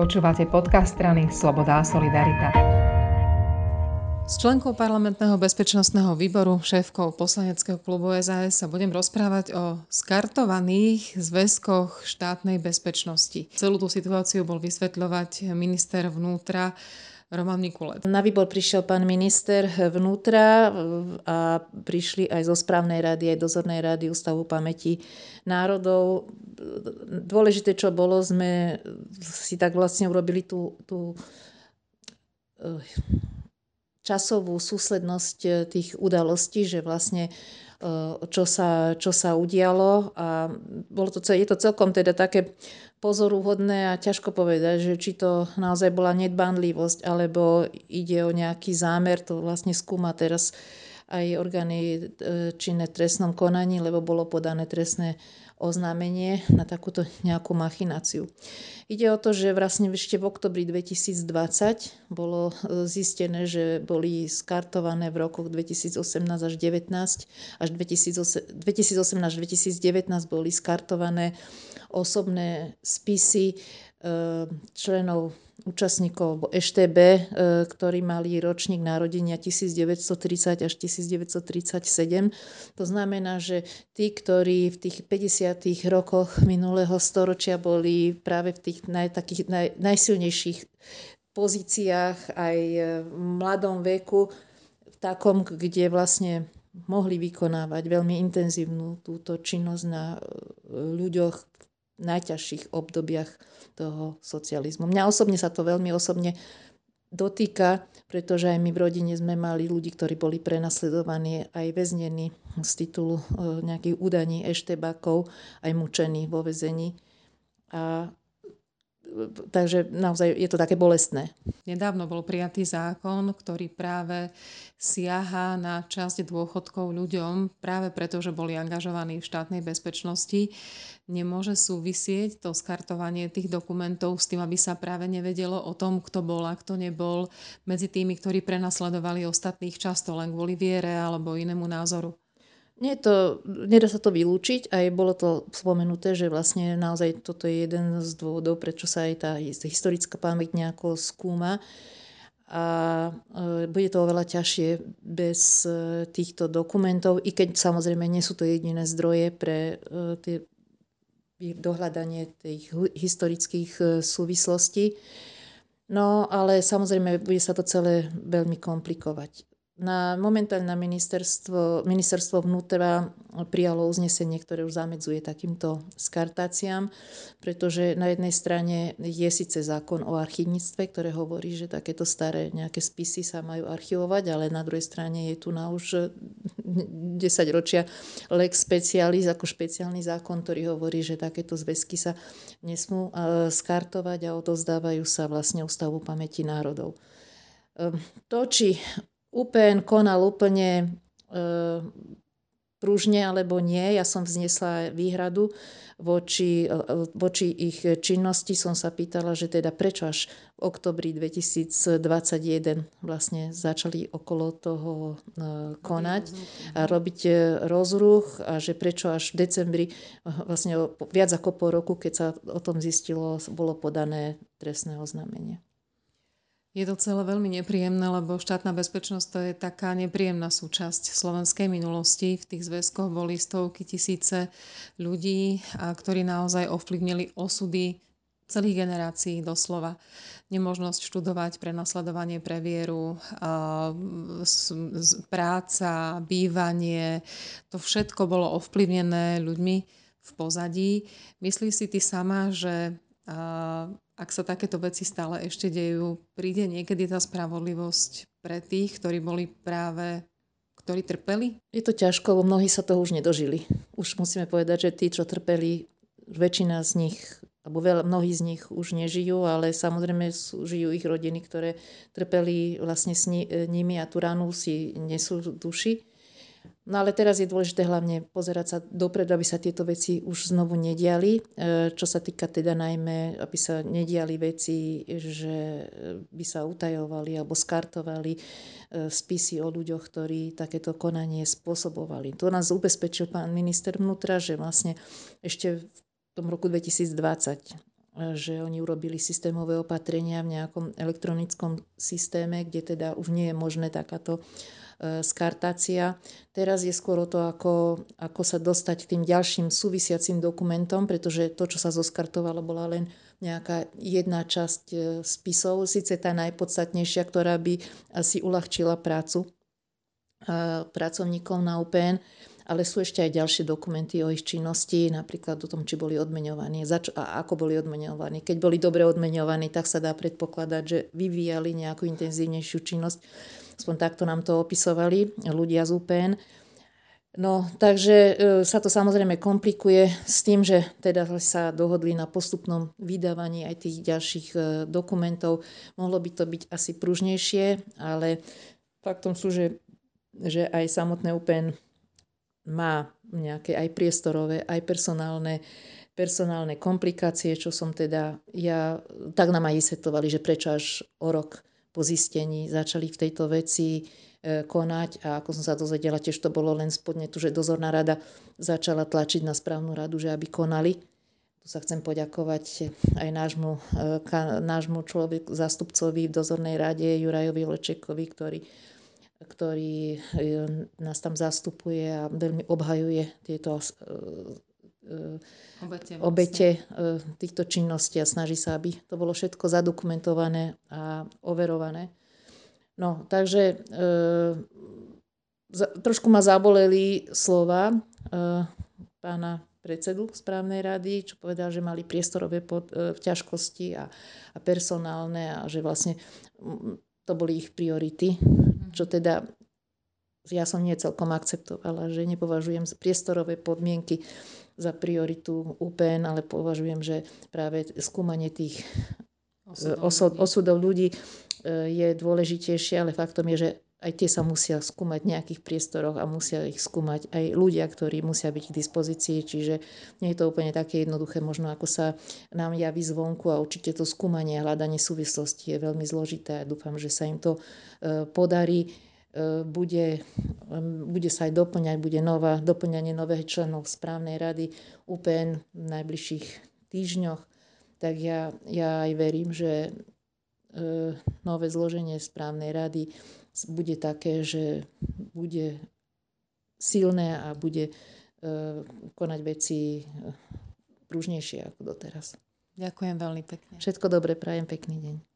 Počúvate podcast strany Sloboda a Solidarita. S členkou parlamentného bezpečnostného výboru, šéfkou poslaneckého klubu SAS sa budem rozprávať o skartovaných zväzkoch štátnej bezpečnosti. Celú tú situáciu bol vysvetľovať minister vnútra Roman Mikulet. Na výbor prišiel pán minister vnútra a prišli aj zo správnej rady, aj dozornej rady Ústavu pamäti národov. Dôležité, čo bolo, sme si tak vlastne urobili tú, tú eh, časovú súslednosť tých udalostí, že vlastne eh, čo sa, čo sa udialo. A bolo to, je to celkom teda také pozoruhodné a ťažko povedať, že či to naozaj bola nedbanlivosť, alebo ide o nejaký zámer, to vlastne skúma teraz aj orgány e, činné trestnom konaní, lebo bolo podané trestné oznámenie na takúto nejakú machináciu. Ide o to, že vlastne ešte v oktobri 2020 bolo e, zistené, že boli skartované v rokoch 2018 až 2019 až 2018 až 2019 boli skartované osobné spisy členov účastníkov EŠTB, eh, ktorí mali ročník narodenia 1930 až 1937. To znamená, že tí, ktorí v tých 50. rokoch minulého storočia boli práve v tých naj, takých naj, najsilnejších pozíciách aj v mladom veku, v takom, kde vlastne mohli vykonávať veľmi intenzívnu túto činnosť na eh, ľuďoch najťažších obdobiach toho socializmu. Mňa osobne sa to veľmi osobne dotýka, pretože aj my v rodine sme mali ľudí, ktorí boli prenasledovaní, aj väznení z titulu e, nejakých údaní eštebakov, aj mučení vo väzení. A takže naozaj je to také bolestné. Nedávno bol prijatý zákon, ktorý práve siaha na časť dôchodkov ľuďom, práve preto, že boli angažovaní v štátnej bezpečnosti. Nemôže súvisieť to skartovanie tých dokumentov s tým, aby sa práve nevedelo o tom, kto bol a kto nebol medzi tými, ktorí prenasledovali ostatných často len kvôli viere alebo inému názoru. Nie to, nedá sa to vylúčiť, aj bolo to spomenuté, že vlastne naozaj toto je jeden z dôvodov, prečo sa aj tá historická pamäť nejako skúma. A e, bude to oveľa ťažšie bez e, týchto dokumentov, i keď samozrejme nie sú to jediné zdroje pre e, tie dohľadanie tých historických súvislostí. No ale samozrejme bude sa to celé veľmi komplikovať. Na momentálne ministerstvo, ministerstvo vnútra prijalo uznesenie, ktoré už zamedzuje takýmto skartáciám, pretože na jednej strane je síce zákon o archívnictve, ktoré hovorí, že takéto staré nejaké spisy sa majú archivovať, ale na druhej strane je tu na už 10 ročia lex specialis ako špeciálny zákon, ktorý hovorí, že takéto zväzky sa nesmú e, skartovať a odozdávajú sa vlastne Ústavu pamäti národov. Ehm, to, či UPN konal úplne e, pružne alebo nie. Ja som vznesla výhradu voči, e, voči ich činnosti. Som sa pýtala, že teda prečo až v oktobri 2021 vlastne začali okolo toho e, konať a robiť e, rozruch a že prečo až v decembri vlastne viac ako po roku, keď sa o tom zistilo, bolo podané trestné oznámenie. Je to celé veľmi nepríjemné, lebo štátna bezpečnosť to je taká nepríjemná súčasť slovenskej minulosti. V tých zväzkoch boli stovky tisíce ľudí, ktorí naozaj ovplyvnili osudy celých generácií doslova. Nemožnosť študovať, prenasledovanie pre vieru, práca, bývanie, to všetko bolo ovplyvnené ľuďmi v pozadí. Myslíš si ty sama, že ak sa takéto veci stále ešte dejú, príde niekedy tá spravodlivosť pre tých, ktorí boli práve ktorí trpeli? Je to ťažko, lebo mnohí sa toho už nedožili. Už musíme povedať, že tí, čo trpeli, väčšina z nich, alebo veľa, mnohí z nich už nežijú, ale samozrejme sú, žijú ich rodiny, ktoré trpeli vlastne s ni, nimi a tú ranu si nesú duši. No ale teraz je dôležité hlavne pozerať sa dopredu, aby sa tieto veci už znovu nediali. E, čo sa týka teda najmä, aby sa nediali veci, že by sa utajovali alebo skartovali e, spisy o ľuďoch, ktorí takéto konanie spôsobovali. To nás ubezpečil pán minister vnútra, že vlastne ešte v tom roku 2020 že oni urobili systémové opatrenia v nejakom elektronickom systéme, kde teda už nie je možné takáto e, skartácia. Teraz je skôr o to, ako, ako sa dostať k tým ďalším súvisiacim dokumentom, pretože to, čo sa zoskartovalo, bola len nejaká jedna časť e, spisov, síce tá najpodstatnejšia, ktorá by asi uľahčila prácu pracovníkov na UPN, ale sú ešte aj ďalšie dokumenty o ich činnosti, napríklad o tom, či boli odmeňovaní a ako boli odmeňovaní. Keď boli dobre odmeňovaní, tak sa dá predpokladať, že vyvíjali nejakú intenzívnejšiu činnosť. Aspoň takto nám to opisovali ľudia z UPN. No, takže e, sa to samozrejme komplikuje s tým, že teda sa dohodli na postupnom vydávaní aj tých ďalších e, dokumentov. Mohlo by to byť asi pružnejšie, ale faktom sú, že, že aj samotné UPN má nejaké aj priestorové, aj personálne, personálne komplikácie, čo som teda ja, tak nám aj vysvetovali, že prečo až o rok po zistení začali v tejto veci e, konať a ako som sa dozvedela, tiež to bolo len spodne tu, že dozorná rada začala tlačiť na správnu radu, že aby konali. Tu sa chcem poďakovať aj nášmu, e, nášmu človeku, zástupcovi v dozornej rade Jurajovi Lečekovi, ktorý ktorý e, nás tam zastupuje a veľmi obhajuje tieto obete, vlastne. obete týchto činností a snaží sa, aby to bolo všetko zadokumentované a overované. No, takže e, trošku ma zaboleli slova e, pána predsedu správnej rady, čo povedal, že mali priestorové pod, e, ťažkosti a, a personálne a že vlastne to boli ich priority čo teda ja som nie celkom akceptovala, že nepovažujem priestorové podmienky za prioritu UPN, ale považujem, že práve skúmanie tých osudov, osud, ľudí. osudov ľudí e, je dôležitejšie, ale faktom je, že aj tie sa musia skúmať v nejakých priestoroch a musia ich skúmať aj ľudia, ktorí musia byť k dispozícii, čiže nie je to úplne také jednoduché, možno ako sa nám javí zvonku a určite to skúmanie a hľadanie súvislosti je veľmi zložité a dúfam, že sa im to e, podarí. E, bude, bude sa aj doplňať, bude nová, doplňanie nových členov správnej rady UPN v najbližších týždňoch, tak ja, ja aj verím, že e, nové zloženie správnej rady bude také, že bude silné a bude e, konať veci pružnejšie ako doteraz. Ďakujem veľmi pekne. Všetko dobre, prajem pekný deň.